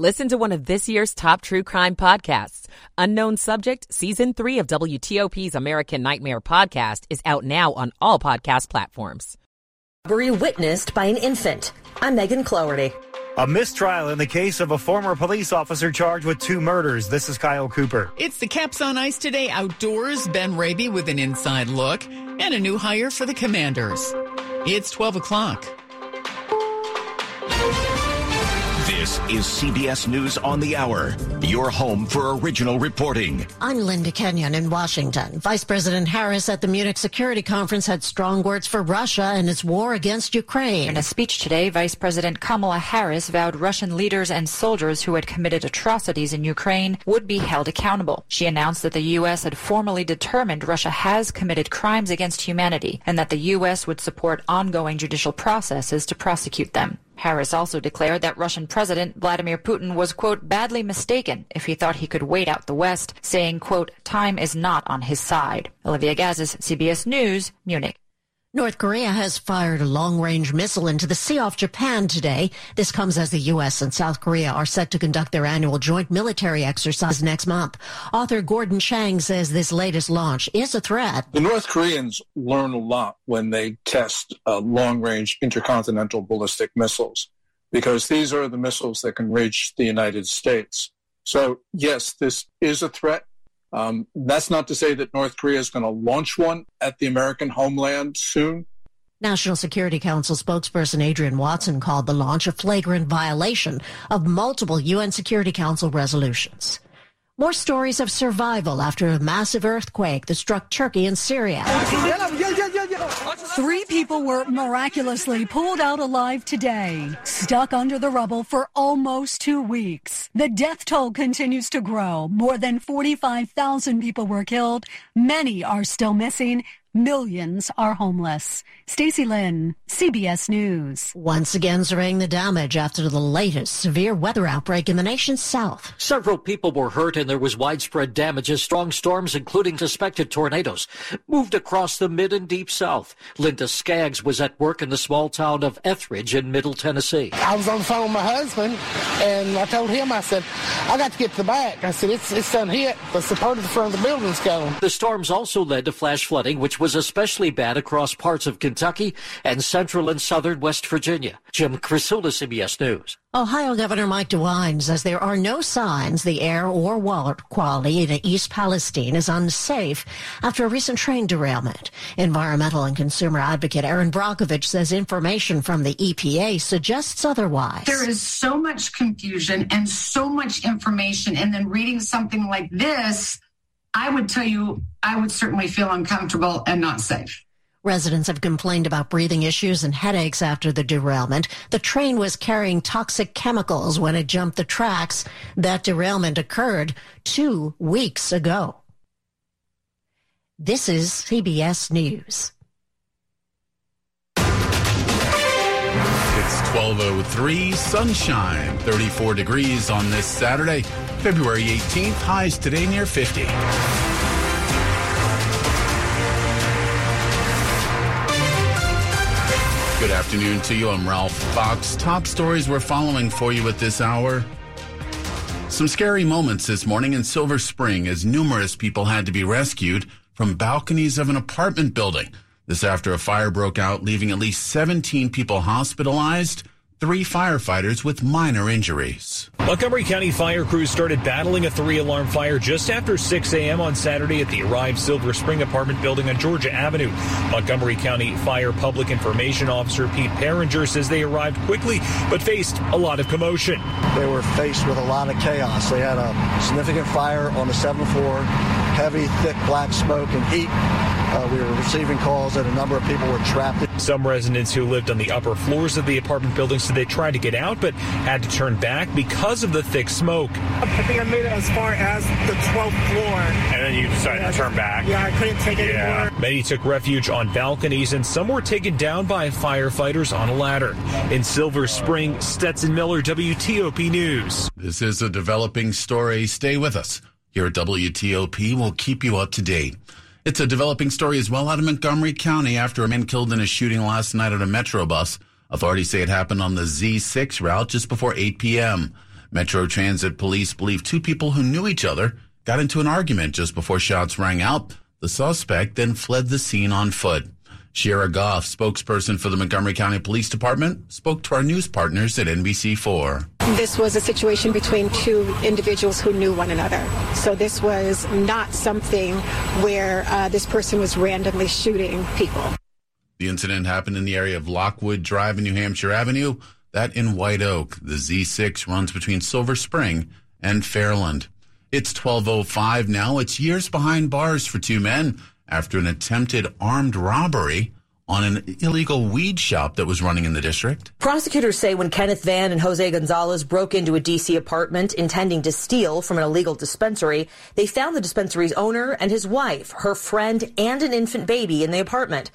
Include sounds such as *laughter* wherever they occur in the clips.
Listen to one of this year's top true crime podcasts. Unknown Subject, Season 3 of WTOP's American Nightmare podcast is out now on all podcast platforms. Robbery witnessed by an infant. I'm Megan Cloherty. A mistrial in the case of a former police officer charged with two murders. This is Kyle Cooper. It's the Caps on Ice today outdoors. Ben Raby with an inside look and a new hire for the Commanders. It's 12 o'clock. This is CBS News on the Hour, your home for original reporting. I'm Linda Kenyon in Washington. Vice President Harris at the Munich Security Conference had strong words for Russia and its war against Ukraine. In a speech today, Vice President Kamala Harris vowed Russian leaders and soldiers who had committed atrocities in Ukraine would be held accountable. She announced that the U.S. had formally determined Russia has committed crimes against humanity and that the U.S. would support ongoing judicial processes to prosecute them. Harris also declared that Russian President Vladimir Putin was, quote, badly mistaken if he thought he could wait out the West, saying, quote, time is not on his side. Olivia Gazis, CBS News, Munich. North Korea has fired a long-range missile into the sea off Japan today. This comes as the U.S. and South Korea are set to conduct their annual joint military exercise next month. Author Gordon Chang says this latest launch is a threat. The North Koreans learn a lot when they test uh, long-range intercontinental ballistic missiles because these are the missiles that can reach the United States. So yes, this is a threat. Um, that's not to say that North Korea is going to launch one at the American homeland soon. National Security Council spokesperson Adrienne Watson called the launch a flagrant violation of multiple UN Security Council resolutions. More stories of survival after a massive earthquake that struck Turkey and Syria. Three people were miraculously pulled out alive today, stuck under the rubble for almost two weeks. The death toll continues to grow. More than 45,000 people were killed. Many are still missing. Millions are homeless. Stacy Lynn, CBS News. Once again surveying the damage after the latest severe weather outbreak in the nation's south. Several people were hurt and there was widespread damage as strong storms, including suspected tornadoes, moved across the mid and deep south. Linda Skaggs was at work in the small town of Ethridge in Middle Tennessee. I was on the phone with my husband and I told him, I said, I got to get to the back. I said, it's, it's done hit. The support of the front of the building's gone. The storms also led to flash flooding, which was especially bad across parts of Kentucky and central and southern West Virginia. Jim Krasula, CBS News. Ohio Governor Mike DeWine says there are no signs the air or water quality in East Palestine is unsafe after a recent train derailment. Environmental and consumer advocate Erin Brockovich says information from the EPA suggests otherwise. There is so much confusion and so much information, and then reading something like this I would tell you, I would certainly feel uncomfortable and not safe. Residents have complained about breathing issues and headaches after the derailment. The train was carrying toxic chemicals when it jumped the tracks. That derailment occurred two weeks ago. This is CBS News. It's 1203, sunshine, 34 degrees on this Saturday, February 18th. Highs today near 50. Good afternoon to you. I'm Ralph Fox. Top stories we're following for you at this hour. Some scary moments this morning in Silver Spring as numerous people had to be rescued from balconies of an apartment building. This after a fire broke out, leaving at least 17 people hospitalized three firefighters with minor injuries. Montgomery County fire crews started battling a three alarm fire just after 6 a.m. on Saturday at the arrived Silver Spring apartment building on Georgia Avenue. Montgomery County Fire Public Information Officer Pete Piringer says they arrived quickly but faced a lot of commotion. They were faced with a lot of chaos. They had a significant fire on the seventh floor heavy, thick black smoke and heat. Uh, we were receiving calls that a number of people were trapped. Some residents who lived on the upper floors of the apartment building said they tried to get out but had to turn back because of the thick smoke. I think I made it as far as the 12th floor. And then you decided Yeah, to turn back. Yeah, I couldn't take it anymore. Many took refuge on balconies and some were taken down by firefighters on a ladder. In Silver Spring, Stetson Miller, WTOP News. This is a developing story. Stay with us. Here at WTOP, we'll keep you up to date. It's a developing story as well out of Montgomery County after a man killed in a shooting last night at a Metro bus. Authorities say it happened on the Z6 route just before 8 p.m. Metro Transit police believe two people who knew each other got into an argument just before shots rang out. The suspect then fled the scene on foot. Shira Goff, spokesperson for the Montgomery County Police Department, spoke to our news partners at NBC4. This was a situation between two individuals who knew one another. So this was not something where uh, this person was randomly shooting people. The incident happened in the area of Lockwood Drive and New Hampshire Avenue, that in White Oak. The Z6 runs between Silver Spring and Fairland. It's 1205 now. It's years behind bars for two men after an attempted armed robbery on an illegal weed shop that was running in the district. Prosecutors say when Kenneth Van and Jose Gonzalez broke into a D.C. apartment intending to steal from an illegal dispensary, they found the dispensary's owner and his wife, her friend, and an infant baby in the apartment.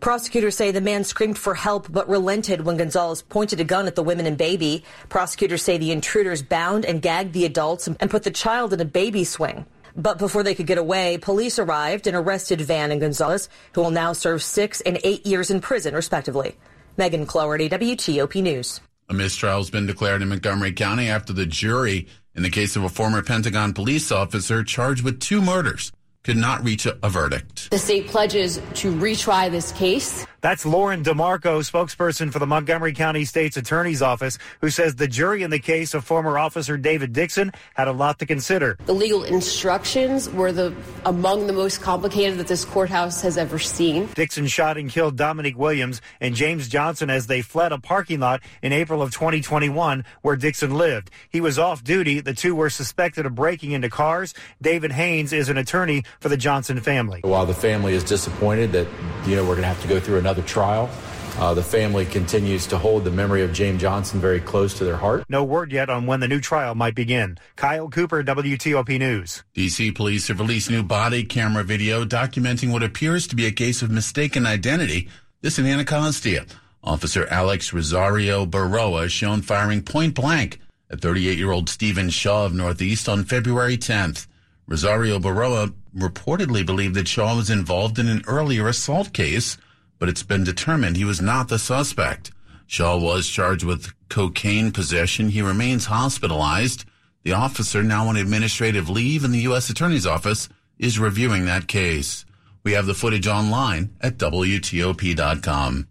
Prosecutors say the man screamed for help but relented when Gonzalez pointed a gun at the women and baby. Prosecutors say the intruders bound and gagged the adults and put the child in a baby swing. But before they could get away, police arrived and arrested Van and Gonzalez, who will now serve six and eight years in prison, respectively. Megan Cloherty, WTOP News. A mistrial has been declared in Montgomery County after the jury in the case of a former Pentagon police officer charged with two murders could not reach a, a verdict. The state pledges to retry this case. That's Lauren DeMarco, spokesperson for the Montgomery County State's Attorney's Office, who says the jury in the case of former officer David Dixon had a lot to consider. The legal instructions were the among the most complicated that this courthouse has ever seen. Dixon shot and killed Dominique Williams and James Johnson as they fled a parking lot in April of 2021 where Dixon lived. He was off duty. The two were suspected of breaking into cars. David Haynes is an attorney for the Johnson family. While the family is disappointed that, you know, we're going to have to go through another trial, uh, the family continues to hold the memory of James Johnson very close to their heart. No word yet on when the new trial might begin. Kyle Cooper, WTOP News. DC police have released new body camera video documenting what appears to be a case of mistaken identity. This in Anacostia. Officer Alex Rosario Baroa shown firing point blank at 38 year old Stephen Shaw of Northeast on February 10th. Rosario Baroa reportedly believed that Shaw was involved in an earlier assault case, but it's been determined he was not the suspect. Shaw was charged with cocaine possession. He remains hospitalized. The officer, now on administrative leave in the U.S. Attorney's Office, is reviewing that case. We have the footage online at WTOP.com.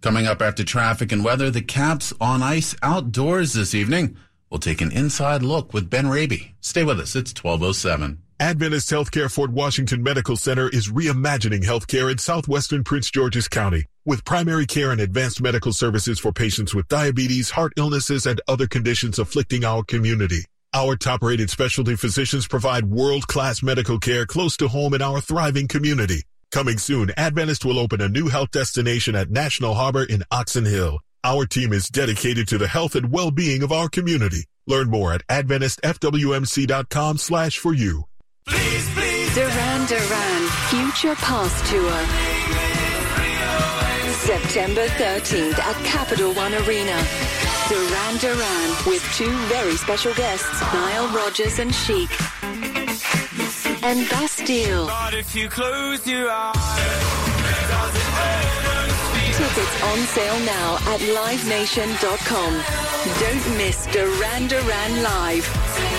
Coming up after traffic and weather, the Caps on ice outdoors this evening. We'll take an inside look with Ben Raby. Stay with us. It's 1207. Adventist Healthcare Fort Washington Medical Center is reimagining healthcare in southwestern Prince George's County with primary care and advanced medical services for patients with diabetes, heart illnesses, and other conditions afflicting our community. Our top rated specialty physicians provide world class medical care close to home in our thriving community. Coming soon, Adventist will open a new health destination at National Harbor in Oxon Hill. Our team is dedicated to the health and well-being of our community. Learn more at AdventistFWMC.com slash for you. Duran Duran Future Past Tour. September 13th at Capital One Arena. Duran Duran with two very special guests, Nile Rodgers and Chic. And Bastille. But if you close your eyes, Tickets on sale now at livenation.com. Don't miss Duran Duran Live.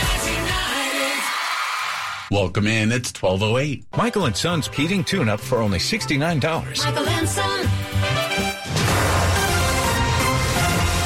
Welcome in. It's 1208. Michael and Son's heating tune up for only $69. Michael and Son.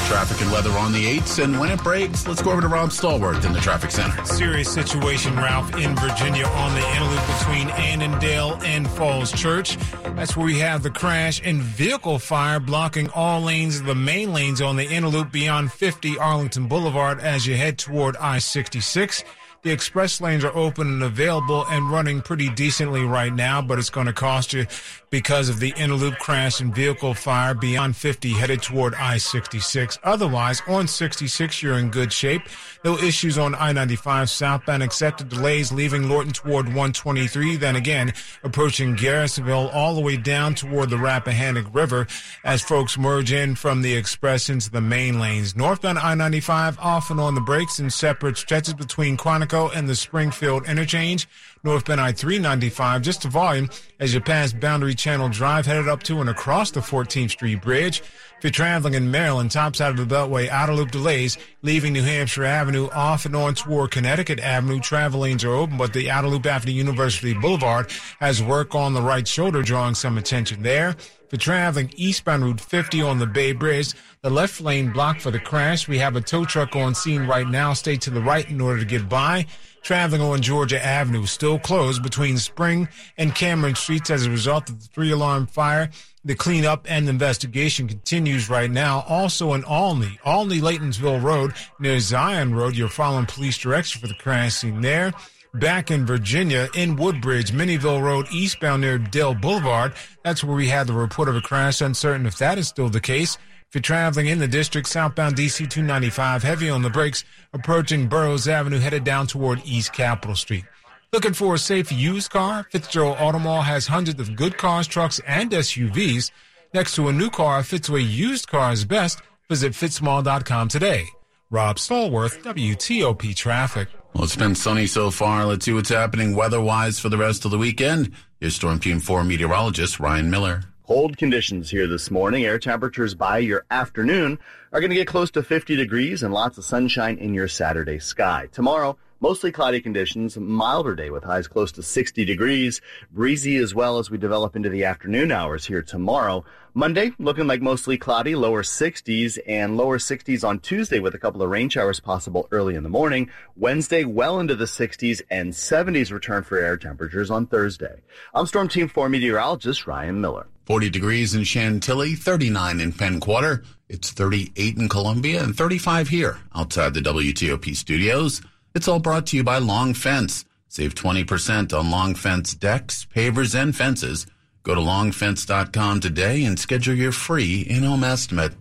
Traffic and weather on the 8s, and when it breaks, let's go over to Rob Stallworth in the traffic center. Serious situation, Ralph, in Virginia on the inner loop between Annandale and Falls Church. That's where we have the crash and vehicle fire blocking all lanes of the main lanes on the inner loop beyond 50 Arlington Boulevard as you head toward I-66. The express lanes are open and available and running pretty decently right now, but it's going to cost you because of the inner loop crash and vehicle fire beyond 50 headed toward I-66. Otherwise, on 66, you're in good shape. No issues on I-95 southbound except the delays leaving Lorton toward 123. Then again, approaching Garrisonville all the way down toward the Rappahannock River as folks merge in from the express into the main lanes. Northbound I-95 off and on the brakes in separate stretches between Quantico and the Springfield interchange. Northbound I-395, just a volume as you pass Boundary Channel Drive headed up to and across the 14th Street Bridge. If you're traveling in Maryland, top side of the Beltway, outer loop delays, leaving New Hampshire Avenue off and on toward Connecticut Avenue. Travel lanes are open, but the outer loop after University Boulevard has work on the right shoulder, drawing some attention there. For traveling eastbound Route 50 on the Bay Bridge, the left lane blocked for the crash. We have a tow truck on scene right now. Stay to the right in order to get by. Traveling on Georgia Avenue still closed between Spring and Cameron Streets as a result of the three alarm fire. The cleanup and investigation continues right now. Also in Olney, Olney Laytonsville Road near Zion Road. You're following police direction for the crash scene there. Back in Virginia, in Woodbridge, Minnieville Road, eastbound near Dale Boulevard. That's where we had the report of a crash. Uncertain if that is still the case. If you're traveling in the district, southbound DC 295, heavy on the brakes, approaching Burroughs Avenue, headed down toward East Capitol Street. Looking for a safe used car? Fitzgerald Auto Mall has hundreds of good cars, trucks, and SUVs. Next to a new car fits where used cars best. Visit fitzmall.com today. Rob Stallworth, WTOP Traffic. Well, it's been sunny so far. Let's see what's happening weather-wise for the rest of the weekend. Here's Storm Team 4 meteorologist Ryan Miller. Cold conditions here this morning. Air temperatures by your afternoon are going to get close to 50 degrees and lots of sunshine in your Saturday sky. Tomorrow, mostly cloudy conditions, milder day with highs close to 60 degrees, breezy as well as we develop into the afternoon hours here tomorrow. Monday, looking like mostly cloudy, lower 60s, and lower 60s on Tuesday with a couple of rain showers possible early in the morning. Wednesday, well into the 60s, and 70s return for air temperatures on Thursday. I'm Storm Team 4 meteorologist Ryan Miller. 40 degrees in Chantilly, 39 in Penn Quarter. It's 38 in Columbia and 35 here outside the WTOP studios. It's all brought to you by Long Fence. Save 20% on Long Fence decks, pavers, and fences. Go to longfence.com today and schedule your free in-home estimate.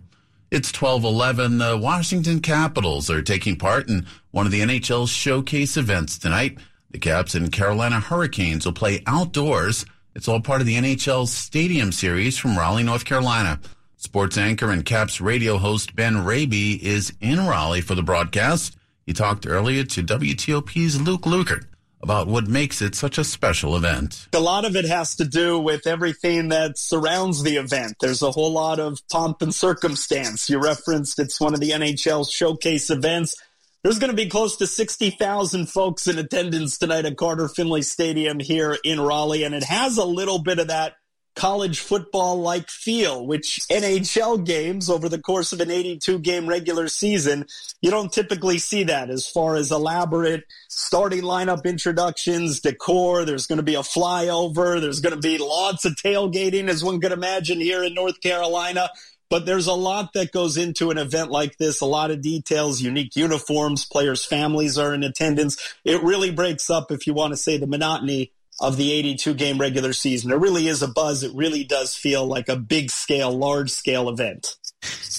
It's 1211. The uh, Washington Capitals are taking part in one of the NHL's showcase events tonight. The Caps and Carolina Hurricanes will play outdoors. It's all part of the NHL's Stadium Series from Raleigh, North Carolina. Sports anchor and Caps radio host Ben Raby is in Raleigh for the broadcast. He talked earlier to WTOP's Luke Lukert about what makes it such a special event. A lot of it has to do with everything that surrounds the event. There's a whole lot of pomp and circumstance. You referenced it's one of the NHL showcase events. There's going to be close to 60,000 folks in attendance tonight at Carter Finley Stadium here in Raleigh, and it has a little bit of that college football like feel, which NHL games over the course of an 82 game regular season, you don't typically see that as far as elaborate starting lineup introductions, decor. There's going to be a flyover. There's going to be lots of tailgating, as one could imagine here in North Carolina. But there's a lot that goes into an event like this, a lot of details, unique uniforms, players' families are in attendance. It really breaks up, if you want to say, the monotony of the 82 game regular season. It really is a buzz. It really does feel like a big scale, large scale event.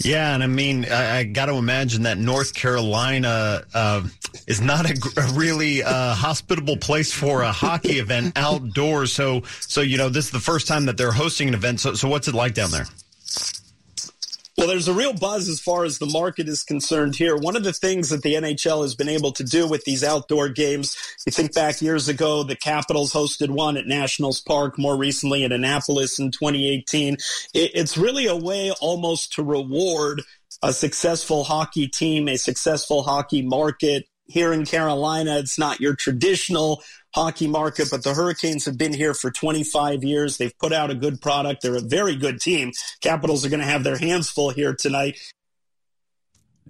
Yeah, and I mean, I, I got to imagine that North Carolina uh, is not a, a really uh, hospitable place for a hockey event *laughs* outdoors. So, so you know, this is the first time that they're hosting an event. So, so what's it like down there? Well, there's a real buzz as far as the market is concerned here. One of the things that the NHL has been able to do with these outdoor games, you think back years ago, the Capitals hosted one at Nationals Park, more recently in Annapolis in 2018. It's really a way almost to reward a successful hockey team, a successful hockey market. Here in Carolina, it's not your traditional hockey market, but the Hurricanes have been here for 25 years. They've put out a good product. They're a very good team. Capitals are going to have their hands full here tonight.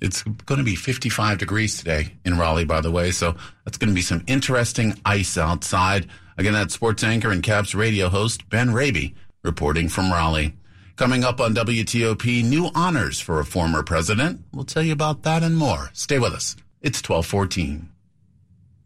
It's going to be 55 degrees today in Raleigh, by the way. So that's going to be some interesting ice outside. Again, that's sports anchor and Caps radio host Ben Raby reporting from Raleigh. Coming up on WTOP, new honors for a former president. We'll tell you about that and more. Stay with us. It's 1214.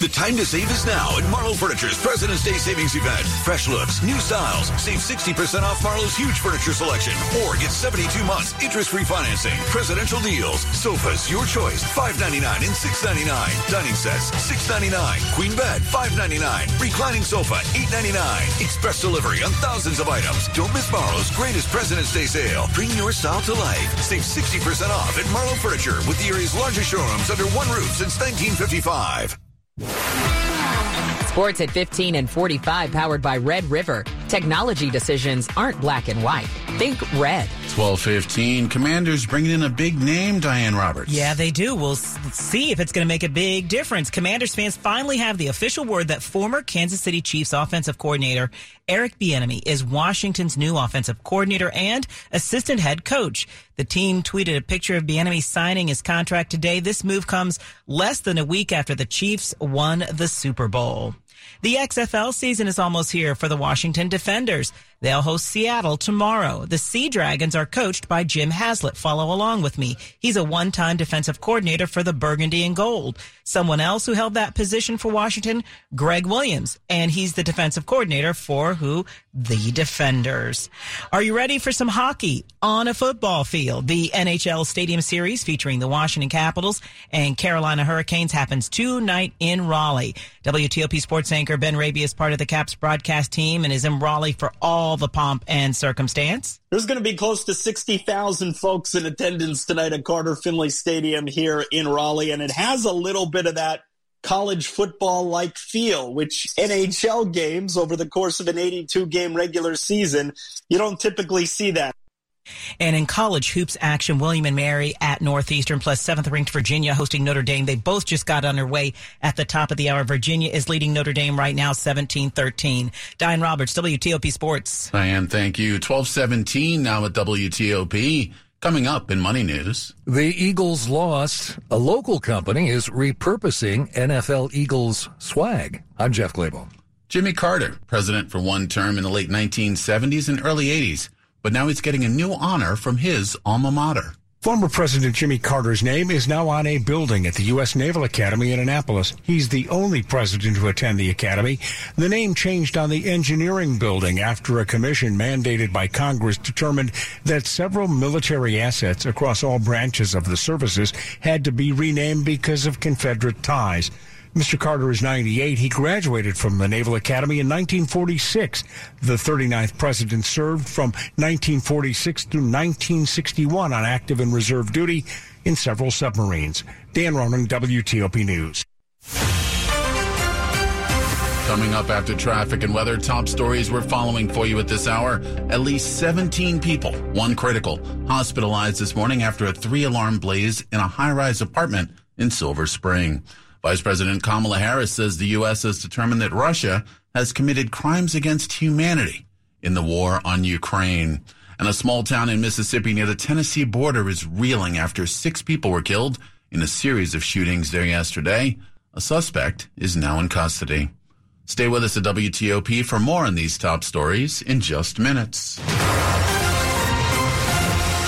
The time to save is now at Marlo Furniture's President's Day Savings Event. Fresh looks, new styles. Save 60% off Marlo's huge furniture selection. Or get 72 months interest-free financing. Presidential deals. Sofas, your choice. $5.99 and $6.99. Dining sets, $6.99. Queen bed, $5.99. Reclining sofa, $8.99. Express delivery on thousands of items. Don't miss Marlo's greatest President's Day sale. Bring your style to life. Save 60% off at Marlo Furniture with the area's largest showrooms under one roof since 1955. Sports at 15 and 45 powered by Red River. Technology decisions aren't black and white. Think red. 1215. Commanders bringing in a big name, Diane Roberts. Yeah, they do. We'll see if it's going to make a big difference. Commanders fans finally have the official word that former Kansas City Chiefs offensive coordinator Eric Bieniemy is Washington's new offensive coordinator and assistant head coach. The team tweeted a picture of Bieniemy signing his contract today. This move comes less than a week after the Chiefs won the Super Bowl. The XFL season is almost here for the Washington Defenders. They'll host Seattle tomorrow. The Sea Dragons are coached by Jim Haslett. Follow along with me. He's a one-time defensive coordinator for the Burgundy and Gold. Someone else who held that position for Washington, Gregg Williams, and he's the defensive coordinator for who? The Defenders. Are you ready for some hockey on a football field? The NHL Stadium Series featuring the Washington Capitals and Carolina Hurricanes happens tonight in Raleigh. WTOP sports anchor Ben Raby is part of the Caps broadcast team and is in Raleigh for all the pomp and circumstance. There's going to be close to 60,000 folks in attendance tonight at Carter Finley Stadium here in Raleigh, and it has a little bit of that college football like feel, which NHL games over the course of an 82 game regular season, you don't typically see that. And in college hoops action, William and Mary at Northeastern plus seventh ranked Virginia hosting Notre Dame. They both just got underway at the top of the hour. Virginia is leading Notre Dame right now 17-13. Diane Roberts, WTOP Sports. Diane, thank you. 1217 now at WTOP. Coming up in Money News. The Eagles lost. A local company is repurposing NFL Eagles swag. I'm Jeff Clabaugh. Jimmy Carter, president for one term in the late 1970s and early 80s, but now he's getting a new honor from his alma mater. Former President Jimmy Carter's name is now on a building at the U.S. Naval Academy in Annapolis. He's the only president to attend the academy. The name changed on the engineering building after a commission mandated by Congress determined that several military assets across all branches of the services had to be renamed because of Confederate ties. Mr. Carter is 98. He graduated from the Naval Academy in 1946. The 39th president served from 1946 through 1961 on active and reserve duty in several submarines. Dan Ronan, WTOP News. Coming up after traffic and weather, top stories we're following for you at this hour. At least 17 people, one critical, hospitalized this morning after a three alarm blaze in a high rise apartment in Silver Spring. Vice President Kamala Harris says the U.S. has determined that Russia has committed crimes against humanity in the war on Ukraine. And a small town in Mississippi near the Tennessee border is reeling after six people were killed in a series of shootings there yesterday. A suspect is now in custody. Stay with us at WTOP for more on these top stories in just minutes.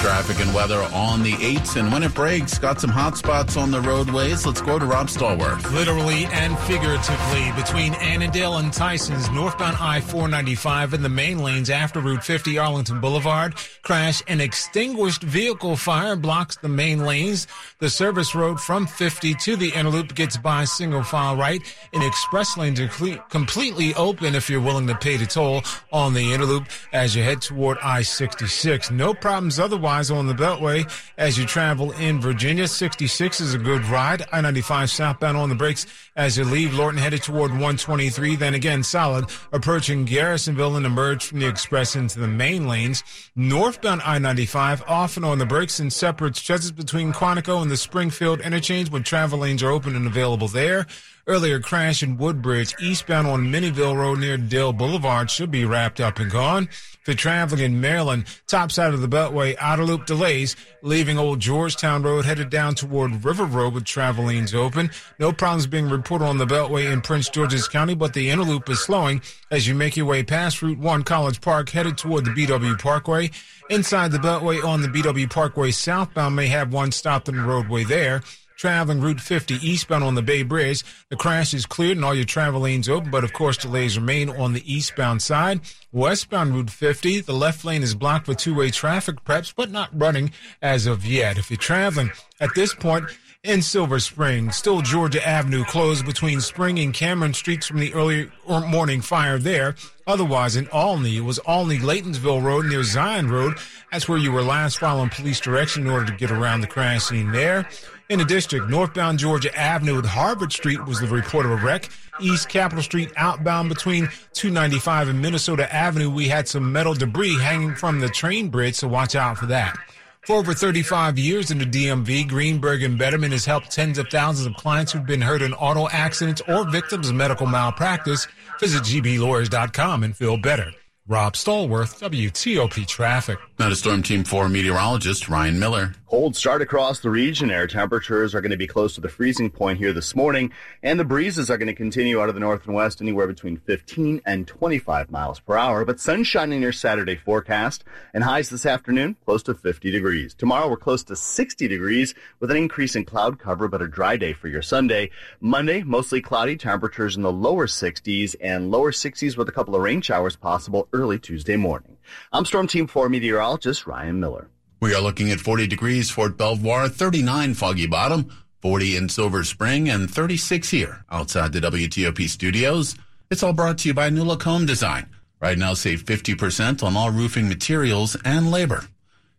Traffic and weather on the 8s, and when it breaks, got some hot spots on the roadways. Let's go to Rob Stallworth. Literally and figuratively, between Annandale and Tyson's, northbound I-495 in the main lanes after Route 50 Arlington Boulevard, crash an extinguished vehicle fire blocks the main lanes. The service road from 50 to the inner loop gets by single file right, and express lanes are cle- completely open if you're willing to pay the toll on the inner loop as you head toward I-66. No problems otherwise on the Beltway as you travel in Virginia. 66 is a good ride. I-95 southbound on the brakes as you leave Lorton headed toward 123. Then again, solid approaching Garrisonville and emerge from the express into the main lanes. Northbound I-95 often on the brakes in separate stretches between Quantico and the Springfield interchange when travel lanes are open and available there. Earlier crash in Woodbridge, eastbound on Minnieville Road near Dale Boulevard should be wrapped up and gone. For traveling in Maryland, top side of the Beltway, outer loop delays, leaving Old Georgetown Road headed down toward River Road with travel lanes open. No problems being reported on the Beltway in Prince George's County, but the inner loop is slowing as you make your way past Route 1 College Park headed toward the BW Parkway. Inside the Beltway on the BW Parkway southbound may have one stop in the roadway there traveling Route 50 eastbound on the Bay Bridge. The crash is cleared and all your travel lanes open, but of course delays remain on the eastbound side. Westbound Route 50, the left lane is blocked for two-way traffic preps, but not running as of yet. If you're traveling at this point, in Silver Spring. Still Georgia Avenue closed between Spring and Cameron Streets from the early morning fire there. Otherwise, in Olney, it was Olney Laytonsville Road near Zion Road. That's where you were last following police direction in order to get around the crash scene there. In the district, northbound Georgia Avenue with Harvard Street was the report of a wreck. East Capitol Street outbound between 295 and Minnesota Avenue, we had some metal debris hanging from the train bridge, so watch out for that. For over 35 years in the DMV, Greenberg and Bederman has helped tens of thousands of clients who've been hurt in auto accidents or victims of medical malpractice. Visit gblawyers.com and feel better. Rob Stallworth, WTOP Traffic. Now to Storm Team 4 meteorologist Ryan Miller. Cold start across the region. Air temperatures are going to be close to the freezing point here this morning, and the breezes are going to continue out of the north and west anywhere between 15 and 25 miles per hour. But sunshine in your Saturday forecast, and highs this afternoon close to 50 degrees. Tomorrow we're close to 60 degrees with an increase in cloud cover, but a dry day for your Sunday. Monday mostly cloudy, temperatures in the lower 60s and lower 60s with a couple of rain showers possible early Tuesday morning. I'm Storm Team 4 meteorologist Ryan Miller. We are looking at 40 degrees Fort Belvoir, 39 Foggy Bottom, 40 in Silver Spring, and 36 here outside the WTOP studios. It's all brought to you by New Look Home Design. Right now, save 50% on all roofing materials and labor.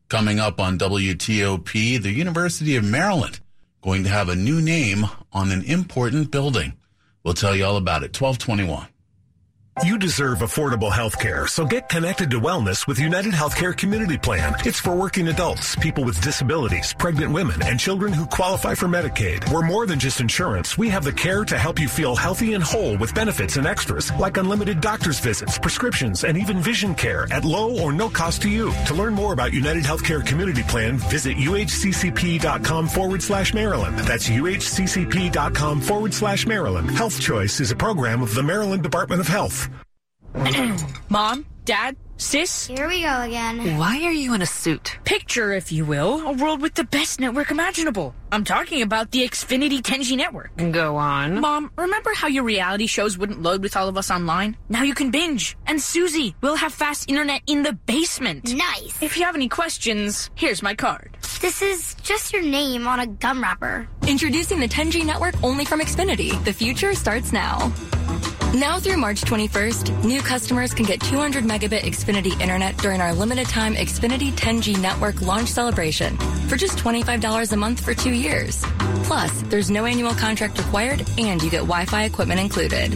Coming up on WTOP, the University of Maryland going to have a new name on an important building. We'll tell you all about it. 1221. You deserve affordable health care, so get connected to wellness with United Healthcare Community Plan. It's for working adults, people with disabilities, pregnant women, and children who qualify for Medicaid. We're more than just insurance. We have the care to help you feel healthy and whole with benefits and extras like unlimited doctor's visits, prescriptions, and even vision care at low or no cost to you. To learn more about United Healthcare Community Plan, visit uhccp.com forward slash Maryland. That's uhccp.com forward slash Maryland. Health Choice is a program of the Maryland Department of Health. *clears throat* Mom, Dad, Sis? Here we go again. Why are you in a suit? Picture, if you will, a world with the best network imaginable. I'm talking about the Xfinity 10G network. Go on. Mom, remember how your reality shows wouldn't load with all of us online? Now you can binge. And Susie, we'll have fast internet in the basement. Nice. If you have any questions, here's my card. This is just your name on a gum wrapper. Introducing the 10G network only from Xfinity. The future starts now. Now through March 21st, new customers can get 200 megabit Xfinity internet during our limited time Xfinity 10G network launch celebration for just $25 a month for two years. Plus, there's no annual contract required and you get Wi-Fi equipment included.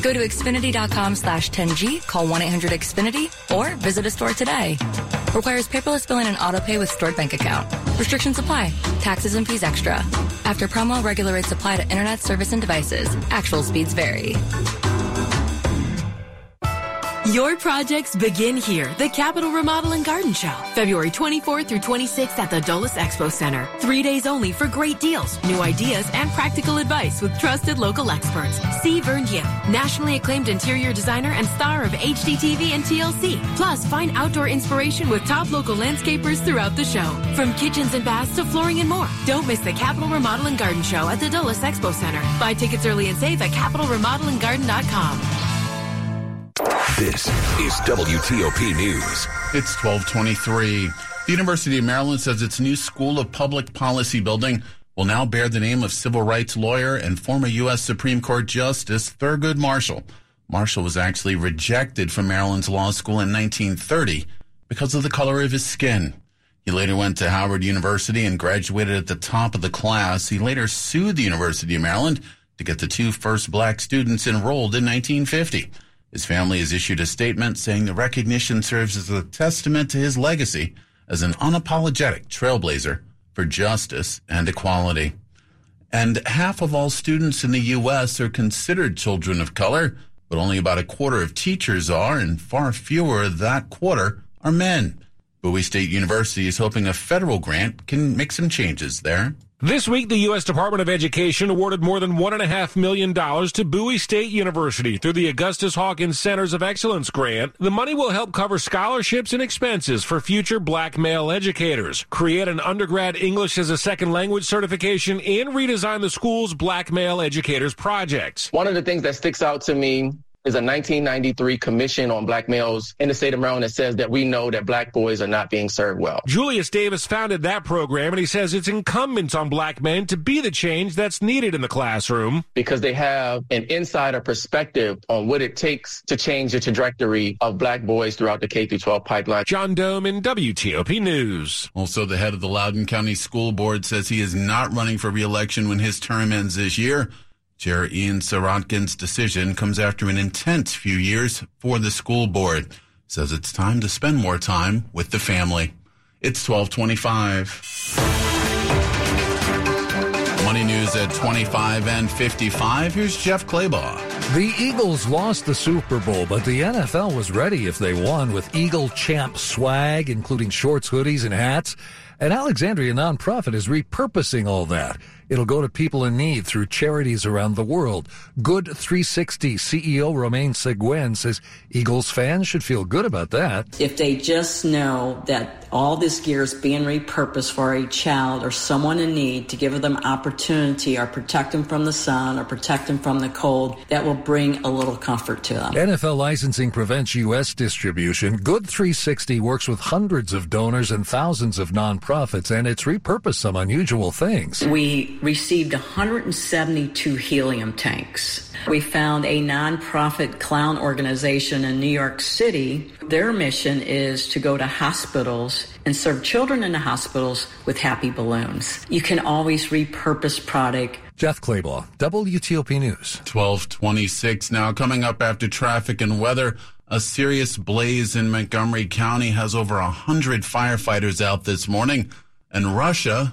Go to Xfinity.com slash 10G, call 1-800-XFINITY, or visit a store today. Requires paperless billing and auto pay with stored bank account. Restrictions apply. Taxes and fees extra. After promo, regular rates apply to internet service and devices. Actual speeds vary. Your projects begin here. The Capital Remodel and Garden Show, February 24th through 26th at the Dulles Expo Center. Three days only for great deals, new ideas, and practical advice with trusted local experts. See Vern Yip, nationally acclaimed interior designer and star of HGTV and TLC. Plus, find outdoor inspiration with top local landscapers throughout the show. From kitchens and baths to flooring and more. Don't miss the Capital Remodel and Garden Show at the Dulles Expo Center. Buy tickets early and save at capitalremodelandgarden.com. This is WTOP News. It's 1223. The University of Maryland says its new School of Public Policy building will now bear the name of civil rights lawyer and former U.S. Supreme Court Justice Thurgood Marshall. Marshall was actually rejected from Maryland's law school in 1930 because of the color of his skin. He later went to Howard University and graduated at the top of the class. He later sued the University of Maryland to get the two first black students enrolled in 1950. His family has issued a statement saying the recognition serves as a testament to his legacy as an unapologetic trailblazer for justice and equality. And half of all students in the U.S. are considered children of color, but only about a quarter of teachers are, and far fewer of that quarter are men. Bowie State University is hoping a federal grant can make some changes there. This week, the U.S. Department of Education awarded more than $1.5 million to Bowie State University through the Augustus Hawkins Centers of Excellence grant. The money will help cover scholarships and expenses for future black male educators, create an undergrad English as a second language certification, and redesign the school's black male educators projects. One of the things that sticks out to me is a 1993 commission on black males in the state of Maryland that says that we know that black boys are not being served well. Julius Davis founded that program, and he says it's incumbent on black men to be the change that's needed in the classroom. Because they have an insider perspective on what it takes to change the trajectory of black boys throughout the K 12 pipeline. John Domen WTOP News. Also, the head of the Loudoun County School Board says he is not running for reelection when his term ends this year. Chair Ian Serotkin's decision comes after an intense few years for the school board. Says it's time to spend more time with the family. It's 1225. Money news at 25 and 55. Here's Jeff Clabaugh. The Eagles lost the Super Bowl, but the NFL was ready if they won with Eagle Champ swag, including shorts, hoodies, and hats. An Alexandria nonprofit is repurposing all that. It'll go to people in need through charities around the world. Good 360 CEO Romaine Seguin says Eagles fans should feel good about that. If they just know that all this gear is being repurposed for a child or someone in need to give them opportunity or protect them from the sun or protect them from the cold, that will bring a little comfort to them. NFL licensing prevents U.S. distribution. Good 360 works with hundreds of donors and thousands of nonprofits, and it's repurposed some unusual things. We received 172 helium tanks. We found a nonprofit clown organization in New York City. Their mission is to go to hospitals and serve children in the hospitals with happy balloons. You can always repurpose product. Jeff Clabaugh, WTOP News. 1226 now coming up after traffic and weather. A serious blaze in Montgomery County has over a hundred firefighters out this morning, and Russia